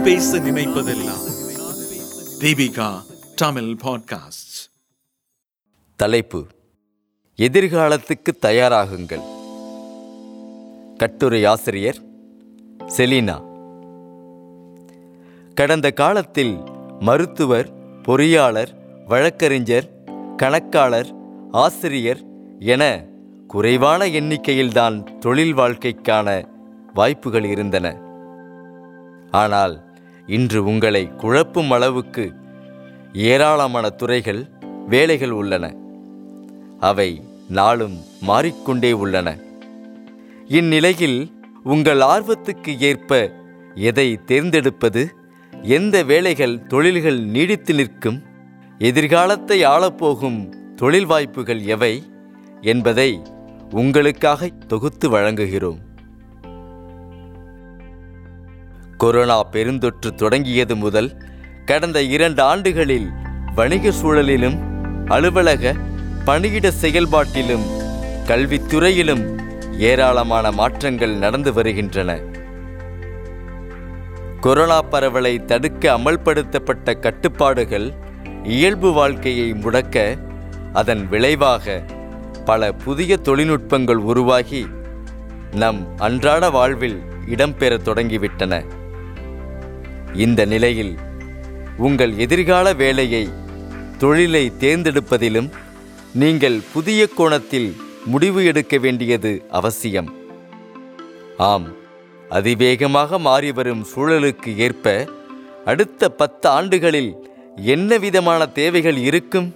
நான் பேச நினைப்பதெல்லாம். தீபிகா தமிழ் பாட்காஸ்ட் தலைப்பு எதிர்காலத்துக்கு தயாராகுங்கள். கட்டுரை ஆசிரியர் செலினா. கடந்த காலத்தில் மருத்துவர் பொறியாளர் வழக்கறிஞர் கணக்காளர் ஆசிரியர் என குறைவான எண்ணிக்கையில்தான் தொழில் வாழ்க்கைக்கான வாய்ப்புகள் இருந்தன. ஆனால் இன்று உங்களை குழப்பும் அளவுக்கு ஏராளமான துறைகள் வேலைகள் உள்ளன. அவை நாளும் மாறிக்கொண்டே உள்ளன. இந்நிலையில் உங்கள் ஆர்வத்துக்கு ஏற்ப எதை தேர்ந்தெடுப்பது? எந்த வேலைகள் தொழில்கள் நீடித்து நிற்கும்? எதிர்காலத்தை ஆளப்போகும் தொழில் வாய்ப்புகள் எவை? என்பதை உங்களுக்காக தொகுத்து வழங்குகிறோம். கொரோனா பெருந்தொற்று தொடங்கியது முதல் கடந்த இரண்டு ஆண்டுகளில் வணிக சூழலிலும் அலுவலக பணியிட செயல்பாட்டிலும் கல்வித்துறையிலும் ஏராளமான மாற்றங்கள் நடந்து வருகின்றன. கொரோனா பரவலை தடுக்க அமல்படுத்தப்பட்ட கட்டுப்பாடுகள் இயல்பு வாழ்க்கையை முடக்க அதன் விளைவாக பல புதிய தொழில்நுட்பங்கள் உருவாகி நம் அன்றாட வாழ்வில் இடம்பெற தொடங்கிவிட்டன. இந்த நிலையில் உங்கள் எதிர்கால வேலையை தொழிலை தேர்ந்தெடுப்பதிலும் நீங்கள் புதிய கோணத்தில் முடிவு எடுக்க வேண்டியது அவசியம். ஆம் அதிவேகமாக மாறிவரும் சூழலுக்கு ஏற்ப அடுத்த பத்து ஆண்டுகளில் என்ன விதமான தேவைகள் இருக்கும்?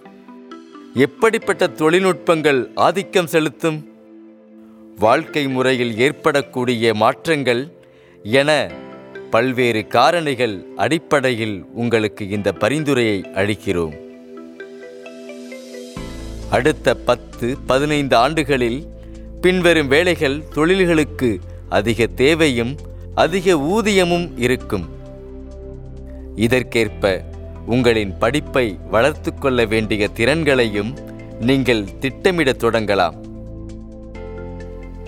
எப்படிப்பட்ட தொழில்நுட்பங்கள் ஆதிக்கம் செலுத்தும்? வாழ்க்கை முறையில் ஏற்படக்கூடிய மாற்றங்கள் என பல்வேறு காரணிகள் அடிப்படையில் உங்களுக்கு இந்த பரிந்துரையை அளிக்கிறோம். அடுத்த பத்து பதினைந்து ஆண்டுகளில் பின்வரும் வேலைகள் தொழில்களுக்கு அதிக தேவையும் அதிக ஊதியமும் இருக்கும். இதற்கேற்ப உங்களின் படிப்பை வளர்த்து கொள்ள வேண்டிய திறன்களையும் நீங்கள் திட்டமிடத் தொடங்கலாம்.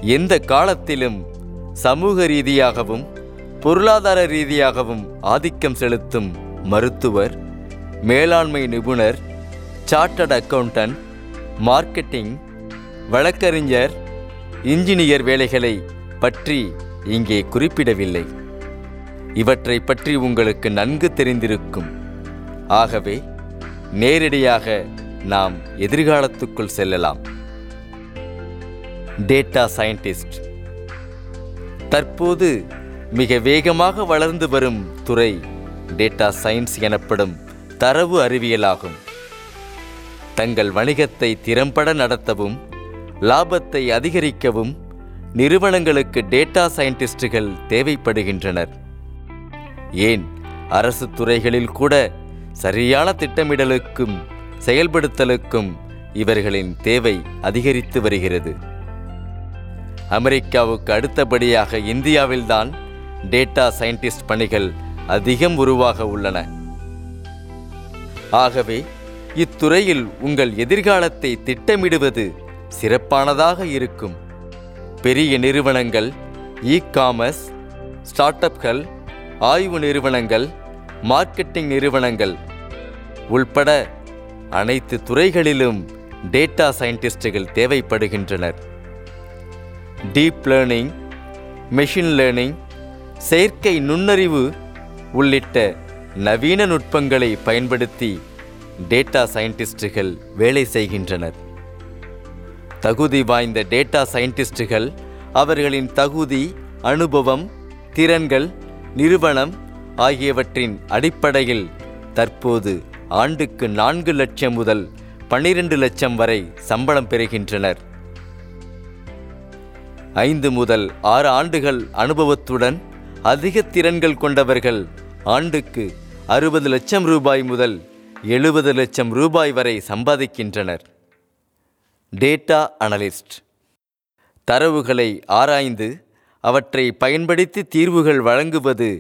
எந்த காலத்திலும் சமூக ரீதியாகவும் பொருளாதார ரீதியாகவும் ஆதிக்கம் செலுத்தும் மருத்துவர் மேலாண்மை நிபுணர் சார்ட்டர்ட் அக்கவுண்டன்ட் மார்க்கெட்டிங் வழக்கறிஞர் இன்ஜினியர் வேலைகளை பற்றி இங்கே குறிப்பிடவில்லை. இவற்றை பற்றி உங்களுக்கு நன்கு தெரிந்திருக்கும். ஆகவே நேரடியாக நாம் எதிர்காலத்துக்குள் செல்லலாம். டேட்டா சயின்டிஸ்ட் தற்போது மிக வேகமாக வளர்ந்து வரும் துறை டேட்டா சயின்ஸ் எனப்படும் தரவு அறிவியலாகும். தங்கள் வணிகத்தை திறம்பட நடத்தவும் லாபத்தை அதிகரிக்கவும் நிறுவனங்களுக்கு டேட்டா சயின்டிஸ்டுகள் தேவைப்படுகின்றனர். ஏன்? அரசு துறைகளில் கூட சரியான திட்டமிடலுக்கும் செயல்படுத்தலுக்கும் இவர்களின் தேவை அதிகரித்து வருகிறது. அமெரிக்காவுக்கு அடுத்தபடியாக இந்தியாவில்தான் டேட்டா சயின்டிஸ்ட் பணிகள் அதிகம் உருவாக உள்ளன. ஆகவே இத்துறையில் உங்கள் எதிர்காலத்தை திட்டமிடுவது சிறப்பானதாக இருக்கும். பெரிய நிறுவனங்கள் இ காமர்ஸ் ஸ்டார்ட் அப்கள் ஆய்வு நிறுவனங்கள் மார்க்கெட்டிங் நிறுவனங்கள் உள்பட அனைத்து துறைகளிலும் டேட்டா சயின்டிஸ்டுகள் தேவைப்படுகின்றனர். டீப் லேர்னிங் மெஷின் லேர்னிங் செயற்கை நுண்ணறிவு உள்ளிட்ட நவீன நுட்பங்களை பயன்படுத்தி டேட்டா சயின்டிஸ்டுகள் வேலை செய்கின்றனர். தகுதி வாய்ந்த டேட்டா சயின்டிஸ்டுகள் அவர்களின் தகுதி அனுபவம் திறன்கள் நிறுவனம் ஆகியவற்றின் அடிப்படையில் தற்போது ஆண்டுக்கு நான்கு லட்சம் முதல் பன்னிரண்டு லட்சம் வரை சம்பளம் பெறுகின்றனர். ஐந்து முதல் ஆறு ஆண்டுகள் அனுபவத்துடன் அதிக திறன்கள் கொண்டவர்கள் ஆண்டுக்கு அறுபது லட்சம் ரூபாய் முதல் எழுபது லட்சம் ரூபாய் வரை சம்பாதிக்கின்றனர். டேட்டா அனலிஸ்ட் தரவுகளை ஆராய்ந்து அவற்றை பயன்படுத்தி தீர்வுகள் வழங்குவது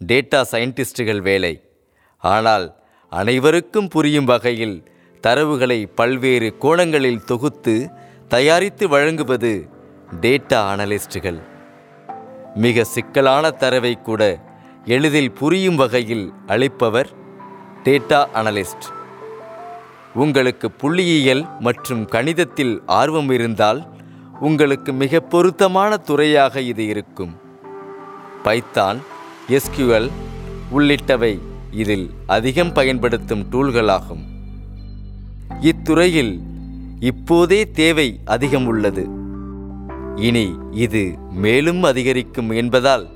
டேட்டா சயின்டிஸ்டுகள் வேலை. ஆனால் அனைவருக்கும் புரியும் வகையில் தரவுகளை பல்வேறு கோணங்களில் தொகுத்து தயாரித்து வழங்குவது டேட்டா அனலிஸ்டுகள் மிக சிக்கலான தரவை கூட எளிதில் புரியும் வகையில் அளிப்பவர் டேட்டா அனலிஸ்ட். உங்களுக்கு புள்ளியியல் மற்றும் கணிதத்தில் ஆர்வம் இருந்தால் உங்களுக்கு மிக பொருத்தமான துறையாக இது இருக்கும். பைத்தான் எஸ்கியூஎல் உள்ளிட்டவை இதில் அதிகம் பயன்படுத்தும் டூல்களாகும். இத்துறையில் இப்போதே தேவை அதிகம் உள்ளது. இனி இது மேலும் அதிகரிக்கும் என்பதால்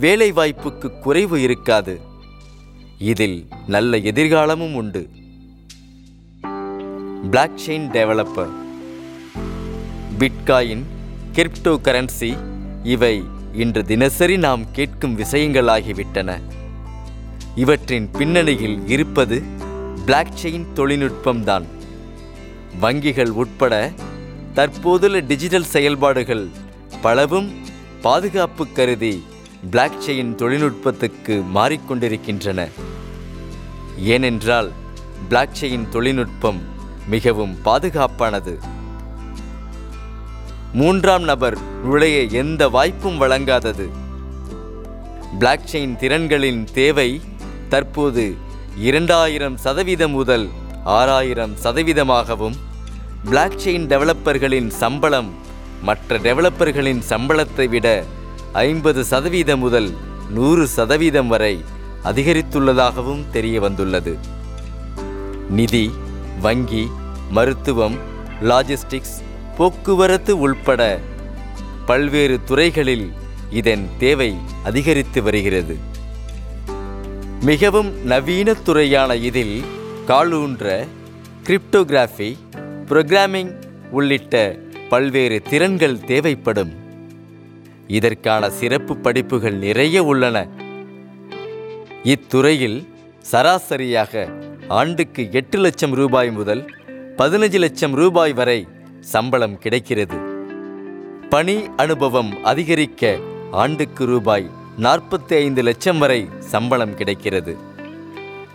வேலைவாய்ப்புக்கு குறைவு இருக்காது. இதில் நல்ல எதிர்காலமும் உண்டு. Blockchain developer bitcoin cryptocurrency இவை இன்று தினசரி நாம் கேட்கும் விஷயங்களாகிவிட்டன. இவற்றின் பின்னணியில் இருப்பது பிளாக் செயின் தொழில்நுட்பம்தான். வங்கிகள் உட்பட தற்போதுள்ள டிஜிட்டல் செயல்பாடுகள் பலவும் பாதுகாப்பு கருதி பிளாக் செயின் தொழில்நுட்பத்துக்கு மாறிக்கொண்டிருக்கின்றன. ஏனென்றால் பிளாக் செயின் தொழில்நுட்பம் மிகவும் பாதுகாப்பானது. மூன்றாம் நபர் நுழைய எந்த வாய்ப்பும் வழங்காதது. பிளாக் செயின் திறன்களின் தேவை தற்போது இரண்டாயிரம் சதவீதம் முதல் ஆறாயிரம் சதவீதமாகவும் பிளாக் செயின் டெவலப்பர்களின் சம்பளம் மற்ற டெவலப்பர்களின் சம்பளத்தை விட ஐம்பது சதவீதம் முதல் நூறு சதவீதம் வரை அதிகரித்துள்ளதாகவும் தெரிய வந்துள்ளது. நிதி வங்கி மருத்துவம் லாஜிஸ்டிக்ஸ் போக்குவரத்து உள்பட பல்வேறு துறைகளில் இதன் தேவை அதிகரித்து வருகிறது. மிகவும் நவீன துறையான இதில் காலூன்ற கிரிப்டோகிராஃபி புரோகிராமிங் உள்ளிட்ட பல்வேறு திறன்கள் தேவைப்படும். இதற்கான சிறப்பு படிப்புகள் நிறைய உள்ளன. இத்துறையில் சராசரியாக ஆண்டுக்கு எட்டு லட்சம் ரூபாய் முதல் பதினஞ்சு லட்சம் ரூபாய் வரை சம்பளம் கிடைக்கிறது. பணி அனுபவம் அதிகரிக்க ஆண்டுக்கு ரூபாய் நாற்பத்தி ஐந்து லட்சம் வரை சம்பளம் கிடைக்கிறது.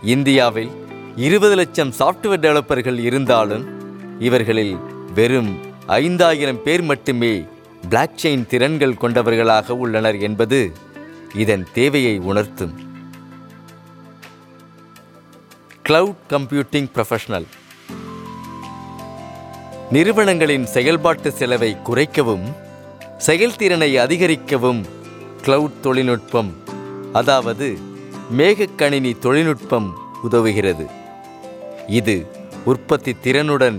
இந்தியாவில் இருபது லட்சம் சாஃப்ட்வேர் டெவலப்பர்கள் இருந்தாலும் இவர்களில் வெறும் ஐந்தாயிரம் பேர் மட்டுமே பிளாக் செயின் திறன்கள் கொண்டவர்களாக உள்ளனர் என்பது இதன் தேவையை உணர்த்தும். கிளவுட் கம்ப்யூட்டிங் ப்ரொஃபஷனல் நிறுவனங்களின் செயல்பாட்டு செலவை குறைக்கவும் செயல்திறனை அதிகரிக்கவும் கிளவுட் தொழில்நுட்பம் அதாவது மேகக்கணினி தொழில்நுட்பம் உதவுகிறது. இது உற்பத்தி திறனுடன்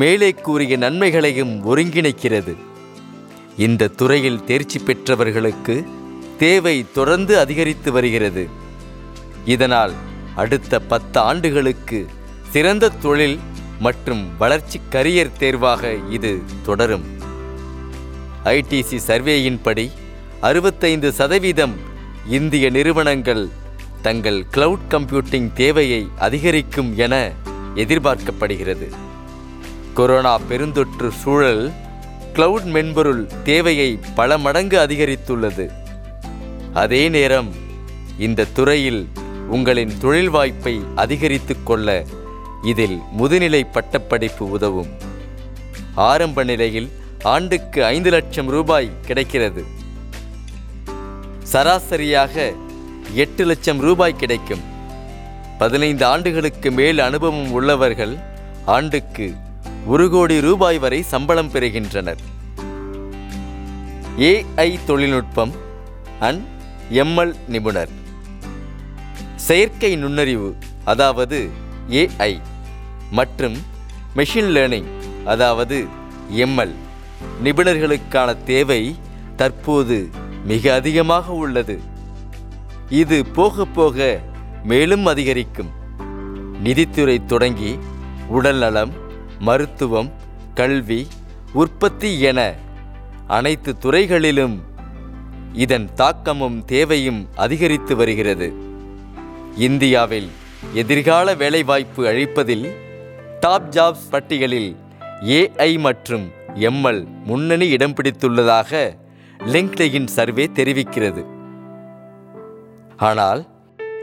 மேலே கூறிய நன்மைகளையும் ஒருங்கிணைக்கிறது. இந்த துறையில் தேர்ச்சி பெற்றவர்களுக்கு தேவை தொடர்ந்து அதிகரித்து வருகிறது. இதனால் அடுத்த பத்து ஆண்டுகளுக்கு சிறந்த தொழில் மற்றும் வளர்ச்சி கரியர் தேர்வாக இது தொடரும். ஐடிசி சர்வேயின்படி அறுபத்தைந்து சதவீதம் இந்திய நிறுவனங்கள் தங்கள் கிளவுட் கம்ப்யூட்டிங் தேவையை அதிகரிக்கும் என எதிர்பார்க்கப்படுகிறது. கொரோனா பெருந்தொற்று சூழல் கிளவுட் மென்பொருள் தேவையை பல மடங்கு அதிகரித்துள்ளது. அதே நேரம் இந்த துறையில் உங்களின் தொழில் வாய்ப்பை அதிகரித்துக் கொள்ள இதில் முதுநிலை பட்டப்படிப்பு உதவும். ஆரம்ப நிலையில் ஆண்டுக்கு ஐந்து லட்சம் ரூபாய் கிடைக்கிறது. சராசரியாக எட்டு லட்சம் ரூபாய் கிடைக்கும். பதினைந்து ஆண்டுகளுக்கு மேல் அனுபவம் உள்ளவர்கள் ஆண்டுக்கு ஒரு கோடி ரூபாய் வரை சம்பளம் பெறுகின்றனர். ஏஐ தொழில்நுட்பம் அண்ட் எம்எல் நிபுணர். செயற்கை நுண்ணறிவு அதாவது ஏஐ மற்றும் மெஷின் லேர்னிங் அதாவது எம்எல் நிபுணர்களுக்கான தேவை தற்போது மிக அதிகமாக உள்ளது. இது போக போக மேலும் அதிகரிக்கும். நிதித்துறை தொடங்கி உடல்நலம் மருத்துவம் கல்வி உற்பத்தி என அனைத்து துறைகளிலும் இதன் தாக்கமும் தேவையும் அதிகரித்து வருகிறது. இந்தியாவில் எதிர்கால வேலைவாய்ப்பு அளிப்பதில் டாப் ஜாப்ஸ் பட்டியலில் ஏஐ மற்றும் எம்எல் முன்னணி இடம் பிடித்துள்ளதாக லிங்க்டின் சர்வே தெரிவிக்கிறது. ஆனால்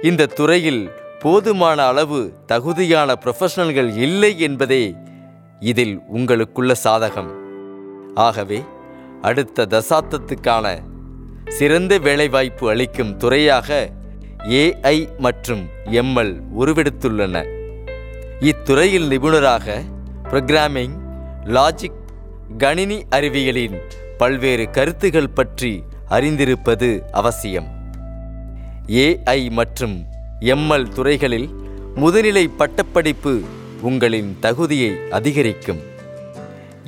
இந்த துறையில் போதுமான அளவு தகுதியான ப்ரொஃபஷனல்கள் இல்லை என்பதே இதில் உங்களுக்குள்ள சாதகம். ஆகவே அடுத்த தசாப்தத்துக்கான சிறந்த வேலைவாய்ப்பு அளிக்கும் துறையாக ஏஐ மற்றும் எம்எல் உருவெடுத்துள்ளன. இத்துறையில் நிபுணராக புரோகிராமிங் லாஜிக் கணினி அறிவியலின் பல்வேறு கருத்துகள் பற்றி அறிந்திருப்பது அவசியம். ஏஐ மற்றும் எம்எல் துறைகளில் முதுநிலை பட்டப்படிப்பு உங்களின் தகுதியை அதிகரிக்கும்.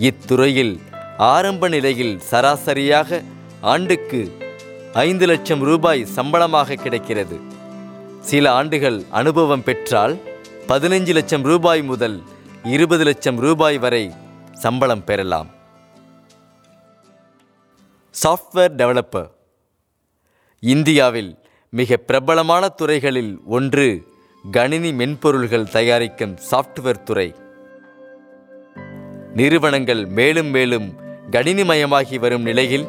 இத்துறையில் ஆரம்ப நிலையில் சராசரியாக ஆண்டுக்கு ஐந்து லட்சம் ரூபாய் சம்பளமாக கிடைக்கிறது. சில ஆண்டுகள் அனுபவம் பெற்றால் பதினைஞ்சு லட்சம் ரூபாய் முதல் இருபது லட்சம் ரூபாய் வரை சம்பளம் பெறலாம். சாஃப்ட்வேர் டெவலப்பர் இந்தியாவில் மிக பிரபலமான துறைகளில் ஒன்று கணினி மென்பொருள்கள் தயாரிக்கும் சாஃப்ட்வேர் துறை. நிறுவனங்கள் மேலும் மேலும் கணினிமயமாகி வரும் நிலையில்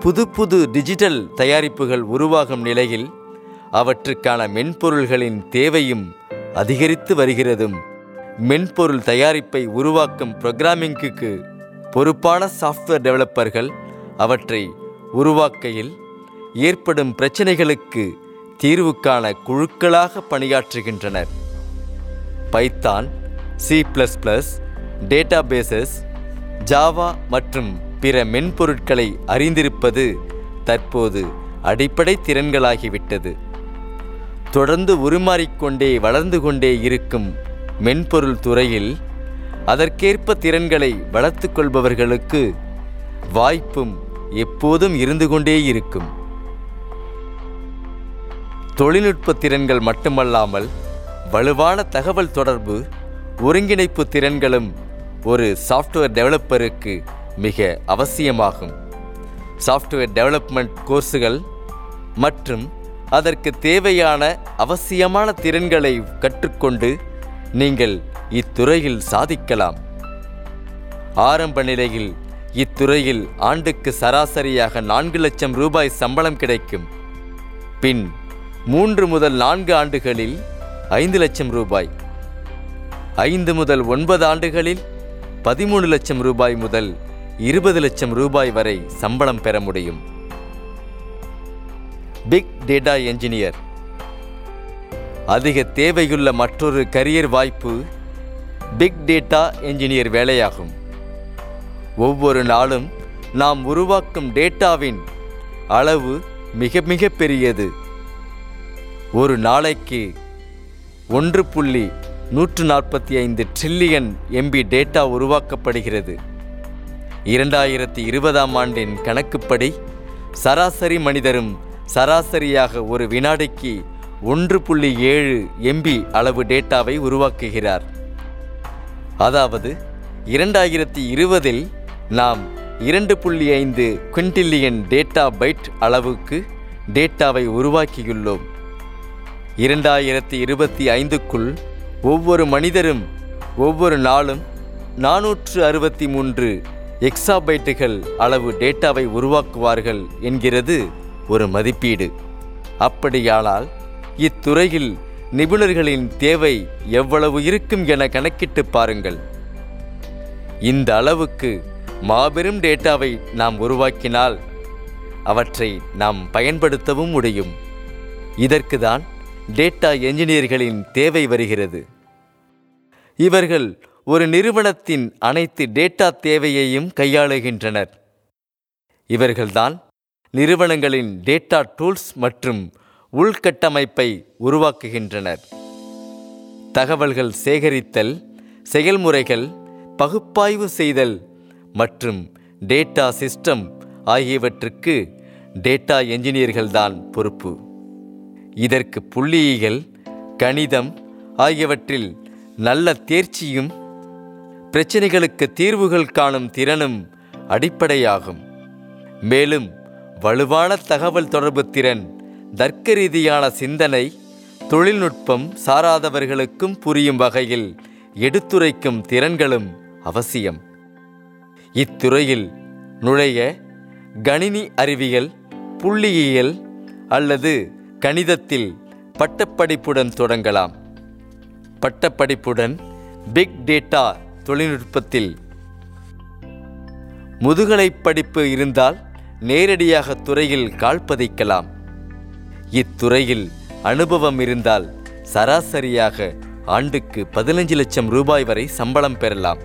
புது புது டிஜிட்டல் தயாரிப்புகள் உருவாகும் நிலையில் அவற்றுக்கான மென்பொருள்களின் தேவையும் அதிகரித்து வருகிறதும். மென்பொருள் தயாரிப்பை உருவாக்கும் புரோகிராமிங்குக்கு பொறுப்பான சாஃப்ட்வேர் டெவலப்பர்கள் அவற்றை உருவாக்கையில் ஏற்படும் பிரச்சனைகளுக்கு தீர்வுக்கான குழுக்களாக பணியாற்றுகின்றனர். Python C plus plus databases Java மற்றும் பிற மென்பொருட்களை அறிந்திருப்பது தற்போது அடிப்படை திறன்களாகிவிட்டது. தொடர்ந்து உருமாறிக்கொண்டே வளர்ந்து கொண்டே இருக்கும் மென்பொருள் துறையில் அதற்கேற்ப திறன்களை வளர்த்து கொள்பவர்களுக்கு வாய்ப்பும் எப்போதும் இருந்து கொண்டே இருக்கும். தொழில்நுட்ப திறன்கள் மட்டுமல்லாமல் வலுவான தகவல் தொடர்பு ஒருங்கிணைப்பு திறன்களும் ஒரு சாஃப்ட்வேர் டெவலப்பருக்கு மிக அவசியமாகும். சாஃப்ட்வேர் டெவலப்மெண்ட் கோர்ஸுகள் மற்றும் அதற்கு தேவையான அவசியமான திறன்களை கற்றுக்கொண்டு நீங்கள் இத்துறையில் சாதிக்கலாம். ஆரம்ப நிலையில் இத்துறையில் ஆண்டுக்கு சராசரியாக நான்கு லட்சம் ரூபாய் சம்பளம் கிடைக்கும். பின் மூன்று முதல் நான்கு ஆண்டுகளில் ஐந்து லட்சம் ரூபாய். ஐந்து முதல் ஒன்பது ஆண்டுகளில் பதிமூணு லட்சம் ரூபாய் முதல் இருபது லட்சம் ரூபாய் வரை சம்பளம் பெற முடியும். பிக் டேட்டா என்ஜினியர் அதிக தேவையுள்ள மற்றொரு கரியர் வாய்ப்பு பிக் டேட்டா என்ஜினியர் வேலையாகும். ஒவ்வொரு நாளும் நாம் உருவாக்கும் டேட்டாவின் அளவு மிக மிக பெரியது. ஒரு நாளைக்கு ஒன்று புள்ளி நூற்று நாற்பத்தி ஐந்து ட்ரில்லியன் எம்பி டேட்டா உருவாக்கப்படுகிறது. இரண்டாயிரத்தி இருபதாம் ஆண்டின் கணக்குப்படி சராசரி மனிதரும் சராசரியாக ஒரு வினாடிக்கு ஒன்று புள்ளி ஏழு எம்பி அளவு டேட்டாவை உருவாக்குகிறார். அதாவது இரண்டாயிரத்தி இருபதில் நாம் இரண்டு புள்ளி ஐந்து குவிண்டில்லியன் டேட்டா பைட் அளவுக்கு டேட்டாவை உருவாக்கியுள்ளோம். இரண்டாயிரத்தி இருபத்தி ஐந்துக்குள் ஒவ்வொரு மனிதரும் ஒவ்வொரு நாளும் நானூற்று அறுபத்தி மூன்று எக்ஸாபைட்டுகள் அளவு டேட்டாவை உருவாக்குவார்கள் என்கிறது ஒரு மதிப்பீடு. அப்படியானால் இத்துறையில் நிபுணர்களின் தேவை எவ்வளவு இருக்கும் என கணக்கிட்டு பாருங்கள். இந்த அளவுக்கு மாபெரும் டேட்டாவை நாம் உருவாக்கினால் அவற்றை நாம் பயன்படுத்தவும் முடியும். இதற்குதான் டேட்டா என்ஜினியர்களின் தேவை வருகிறது. இவர்கள் ஒரு நிறுவனத்தின் அனைத்து டேட்டா தேவையையும் கையாளுகின்றனர். இவர்கள்தான் நிறுவனங்களின் டேட்டா டூல்ஸ் மற்றும் உள்கட்டமைப்பை உருவாக்குகின்றனர். தகவல்கள் சேகரித்தல் செயல்முறைகள் பகுப்பாய்வு செய்தல் மற்றும் டேட்டா சிஸ்டம் ஆகியவற்றுக்கு டேட்டா என்ஜினியர்கள்தான் பொறுப்பு. இதற்கு புள்ளியியல் கணிதம் ஆகியவற்றில் நல்ல தேர்ச்சியும் பிரச்சனைகளுக்கு தீர்வுகள் காணும் திறனும் அடிப்படையாகும். மேலும் வலுவான தகவல் தொடர்பு திறன் தர்க்க ரீதியான சிந்தனை தொழில்நுட்பம் சாராதவர்களுக்கும் புரியும் வகையில் எடுத்துரைக்கும் திறன்களும் அவசியம். இத்துறையில் நுழைய கணினி அறிவியல் புள்ளியியல் அல்லது கணிதத்தில் பட்டப்படிப்புடன் தொடங்கலாம். பட்டப்படிப்புடன் பிக் டேட்டா தொழில்நுட்பத்தில். முதுகலை படிப்பு இருந்தால் நேரடியாக துறையில் கால் பதிக்கலாம். இத்துறையில் அனுபவம் இருந்தால் சராசரியாக ஆண்டுக்கு பதினஞ்சு லட்சம் ரூபாய் வரை சம்பளம் பெறலாம்.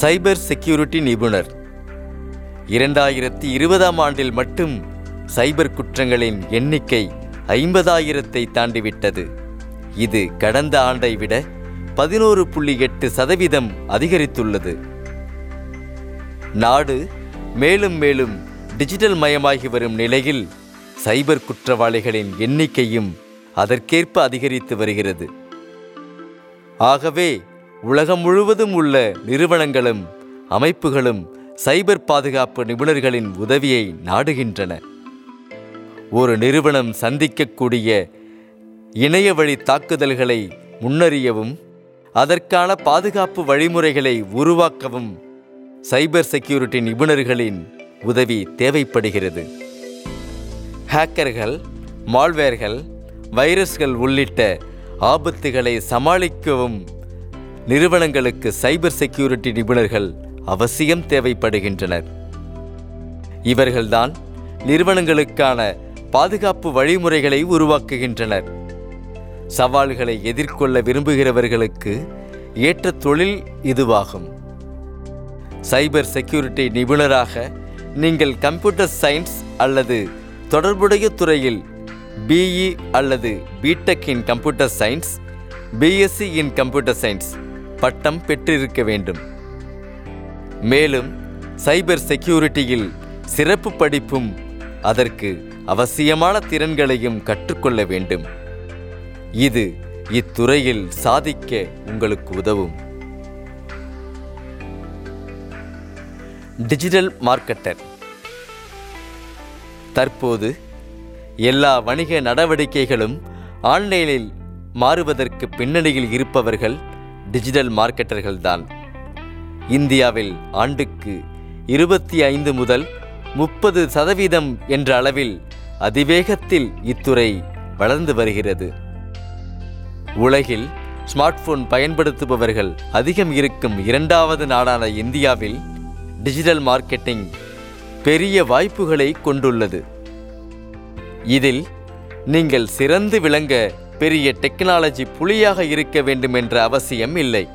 சைபர் செக்யூரிட்டி நிபுணர். இரண்டாயிரத்தி இருபதாம் ஆண்டில் மட்டும் சைபர் குற்றங்களின் எண்ணிக்கை ஐம்பதாயிரத்தை தாண்டிவிட்டது. இது கடந்த ஆண்டை விட பதினோரு புள்ளி எட்டு சதவீதம் அதிகரித்துள்ளது. நாடு மேலும் மேலும் டிஜிட்டல் மயமாகி வரும் நிலையில் சைபர் குற்றவாளிகளின் எண்ணிக்கையும் அதற்கேற்ப அதிகரித்து வருகிறது. ஆகவே உலகம் முழுவதும் உள்ள நிறுவனங்களும் அமைப்புகளும் சைபர் பாதுகாப்பு நிபுணர்களின் உதவியை நாடுகின்றன. ஒரு நிறுவனம் சந்திக்கக்கூடிய இணைய வழி தாக்குதல்களை முன்னறியவும் அதற்கான பாதுகாப்பு வழிமுறைகளை உருவாக்கவும் சைபர் செக்யூரிட்டி நிபுணர்களின் உதவி தேவைப்படுகிறது. ஹேக்கர்கள் மால்வேர்கள் வைரஸ்கள் உள்ளிட்ட ஆபத்துகளை சமாளிக்கவும் நிறுவனங்களுக்கு சைபர் செக்யூரிட்டி நிபுணர்கள் அவசியம் தேவைப்படுகின்றனர். இவர்கள்தான் நிறுவனங்களுக்கான பாதுகாப்பு வழிமுறைகளை உருவாக்குகின்றனர். சவால்களை எதிர்கொள்ள விரும்புகிறவர்களுக்கு ஏற்ற தொழில் இதுவாகும். சைபர் செக்யூரிட்டி நிபுணராக நீங்கள் கம்ப்யூட்டர் சயின்ஸ் அல்லது தொடர்புடைய துறையில் பிஇ அல்லது BTech in computer science BSc in computer science பட்டம் பெற்றிருக்க வேண்டும். மேலும் சைபர் செக்யூரிட்டியில் சிறப்பு படிப்பும் அதற்கு அவசியமான திறன்களையும் கற்றுக்கொள்ள வேண்டும். இது இத்துறையில் சாதிக்க உங்களுக்கு உதவும். Digital marketer. தற்போது எல்லா வணிக நடவடிக்கைகளும் ஆன்லைனில் மாறுவதற்கு பின்னணியில் இருப்பவர்கள் டிஜிட்டல் மார்க்கெட்டர்கள்தான். இந்தியாவில் ஆண்டுக்கு இருபத்தி ஐந்து முதல் முப்பது சதவீதம் என்ற அளவில் அதிவேகத்தில் இத்துறை வளர்ந்து வருகிறது. உலகில் ஸ்மார்ட் போன் பயன்படுத்துபவர்கள் அதிகம் இருக்கும் இரண்டாவது நாடான இந்தியாவில் டிஜிட்டல் மார்க்கெட்டிங் பெரிய வாய்ப்புகளை கொண்டுள்ளது. இதில் நீங்கள் சிறந்து விளங்க பெரிய டெக்னாலஜி புலியாக இருக்க வேண்டும் என்ற அவசியம் இல்லை.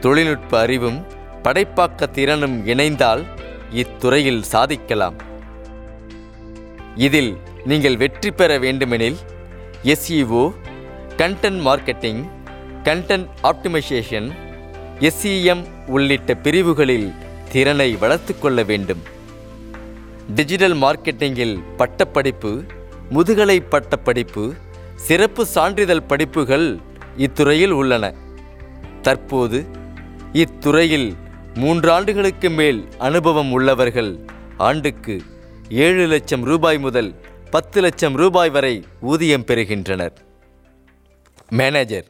தொழில்நுட்ப அறிவும் படைப்பாக்க திறனும் இணைந்தால் இத்துறையில் சாதிக்கலாம். இதில் நீங்கள் வெற்றி பெற வேண்டுமெனில் SEO content marketing content optimisation SEM உள்ளிட்ட பிரிவுகளில் திறனை வளர்த்து கொள்ள வேண்டும். டிஜிட்டல் மார்க்கெட்டிங்கில் பட்டப்படிப்பு முதுகலை பட்டப்படிப்பு சிறப்பு சான்றிதழ் படிப்புகள் இத்துறையில் உள்ளன. தற்போது இத்துறையில் மூன்றாண்டுகளுக்கு மேல் அனுபவம் உள்ளவர்கள் ஆண்டுக்கு ஏழு லட்சம் ரூபாய் முதல் பத்து லட்சம் ரூபாய் வரை ஊதியம் பெறுகின்றனர். மேனேஜர்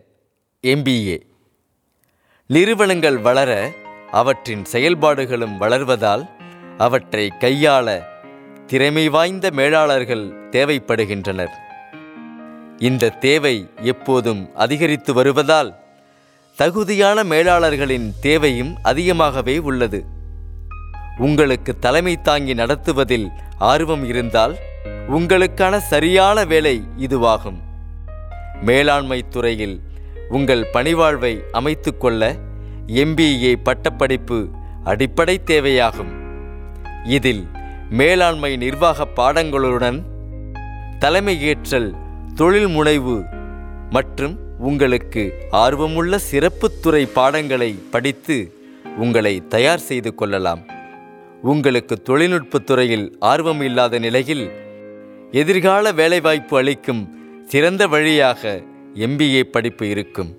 எம்பிஏ நிறுவனங்கள் வளர அவற்றின் செயல்பாடுகளும் வளர்வதால் அவற்றை கையாள திறமை வாய்ந்த மேலாளர்கள் தேவைப்படுகின்றனர். இந்த தேவை எப்போதும் அதிகரித்து வருவதால் தகுதியான மேலாளர்களின் தேவையும் அதிகமாகவே உள்ளது. உங்களுக்கு தலைமை தாங்கி நடத்துவதில் ஆர்வம் இருந்தால் உங்களுக்கான சரியான வேலை இதுவாகும். மேலாண்மை துறையில் உங்கள் பணிவாழ்வை அமைத்துக்கொள்ள எம்பிஏ பட்டப்படிப்பு அடிப்படை தேவையாகும். இதில் மேலாண்மை நிர்வாக பாடங்களுடன் தலைமையேற்றல் தொழில் முனைவு மற்றும் உங்களுக்கு ஆர்வமுள்ள சிறப்புத்துறை பாடங்களை படித்து உங்களை தயார் செய்து கொள்ளலாம். உங்களுக்கு தொழில்நுட்பத் துறையில் ஆர்வம் இல்லாத நிலையில் எதிர்கால வேலைவாய்ப்பு அளிக்கும் சிறந்த வழியாக எம்பிஏ படிப்பு இருக்கும்.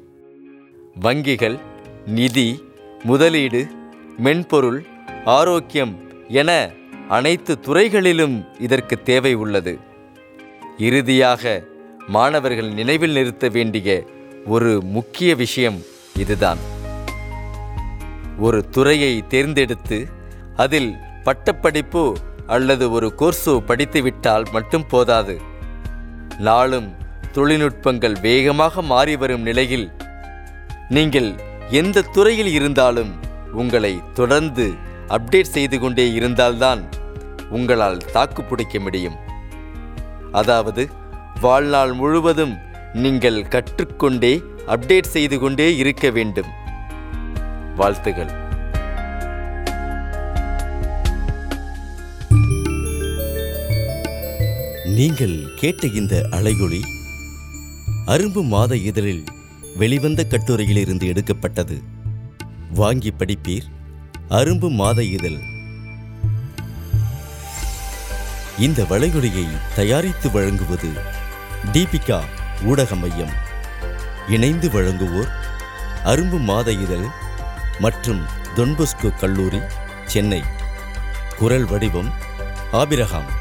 வங்கிகள் நிதி முதலீடு மென்பொருள் ஆரோக்கியம் என அனைத்து துறைகளிலும் இதற்கு தேவை உள்ளது. இறுதியாக மாணவர்கள் நினைவில் நிறுத்த வேண்டிய ஒரு முக்கிய விஷயம் இதுதான். ஒரு துறையை தேர்ந்தெடுத்து அதில் பட்டப்படிப்பு அல்லது ஒரு கோர்ஸோ படித்துவிட்டால் மட்டும் போதாது. நாளும் தொழில்நுட்பங்கள் வேகமாக மாறி வரும் நிலையில் நீங்கள் எந்த துறையில் இருந்தாலும் உங்களை தொடர்ந்து அப்டேட் செய்து கொண்டே இருந்தால்தான் உங்களால் தாக்கு பிடிக்க முடியும். அதாவது வாழ்நாள் முழுவதும் நீங்கள் கற்றுக்கொண்டே அப்டேட் செய்து கொண்டே இருக்க வேண்டும். வாழ்த்துகள். நீங்கள் கேட்ட இந்த அலையொளி அரும்பு மாத இதழில் வெளிவந்த கட்டுரையிலிருந்து எடுக்கப்பட்டது. வாங்கி படிப்பீர் அரும்பு மாத இதழ். இந்த வளைகுடையை தயாரித்து வழங்குவது தீபிகா ஊடக மையம் இணைந்து வழங்குவோர் அரும்பு மாத இதழ் மற்றும் தொன்பொஸ்கோ கல்லூரி சென்னை. குரல் வடிவம் ஆபிரகாம்.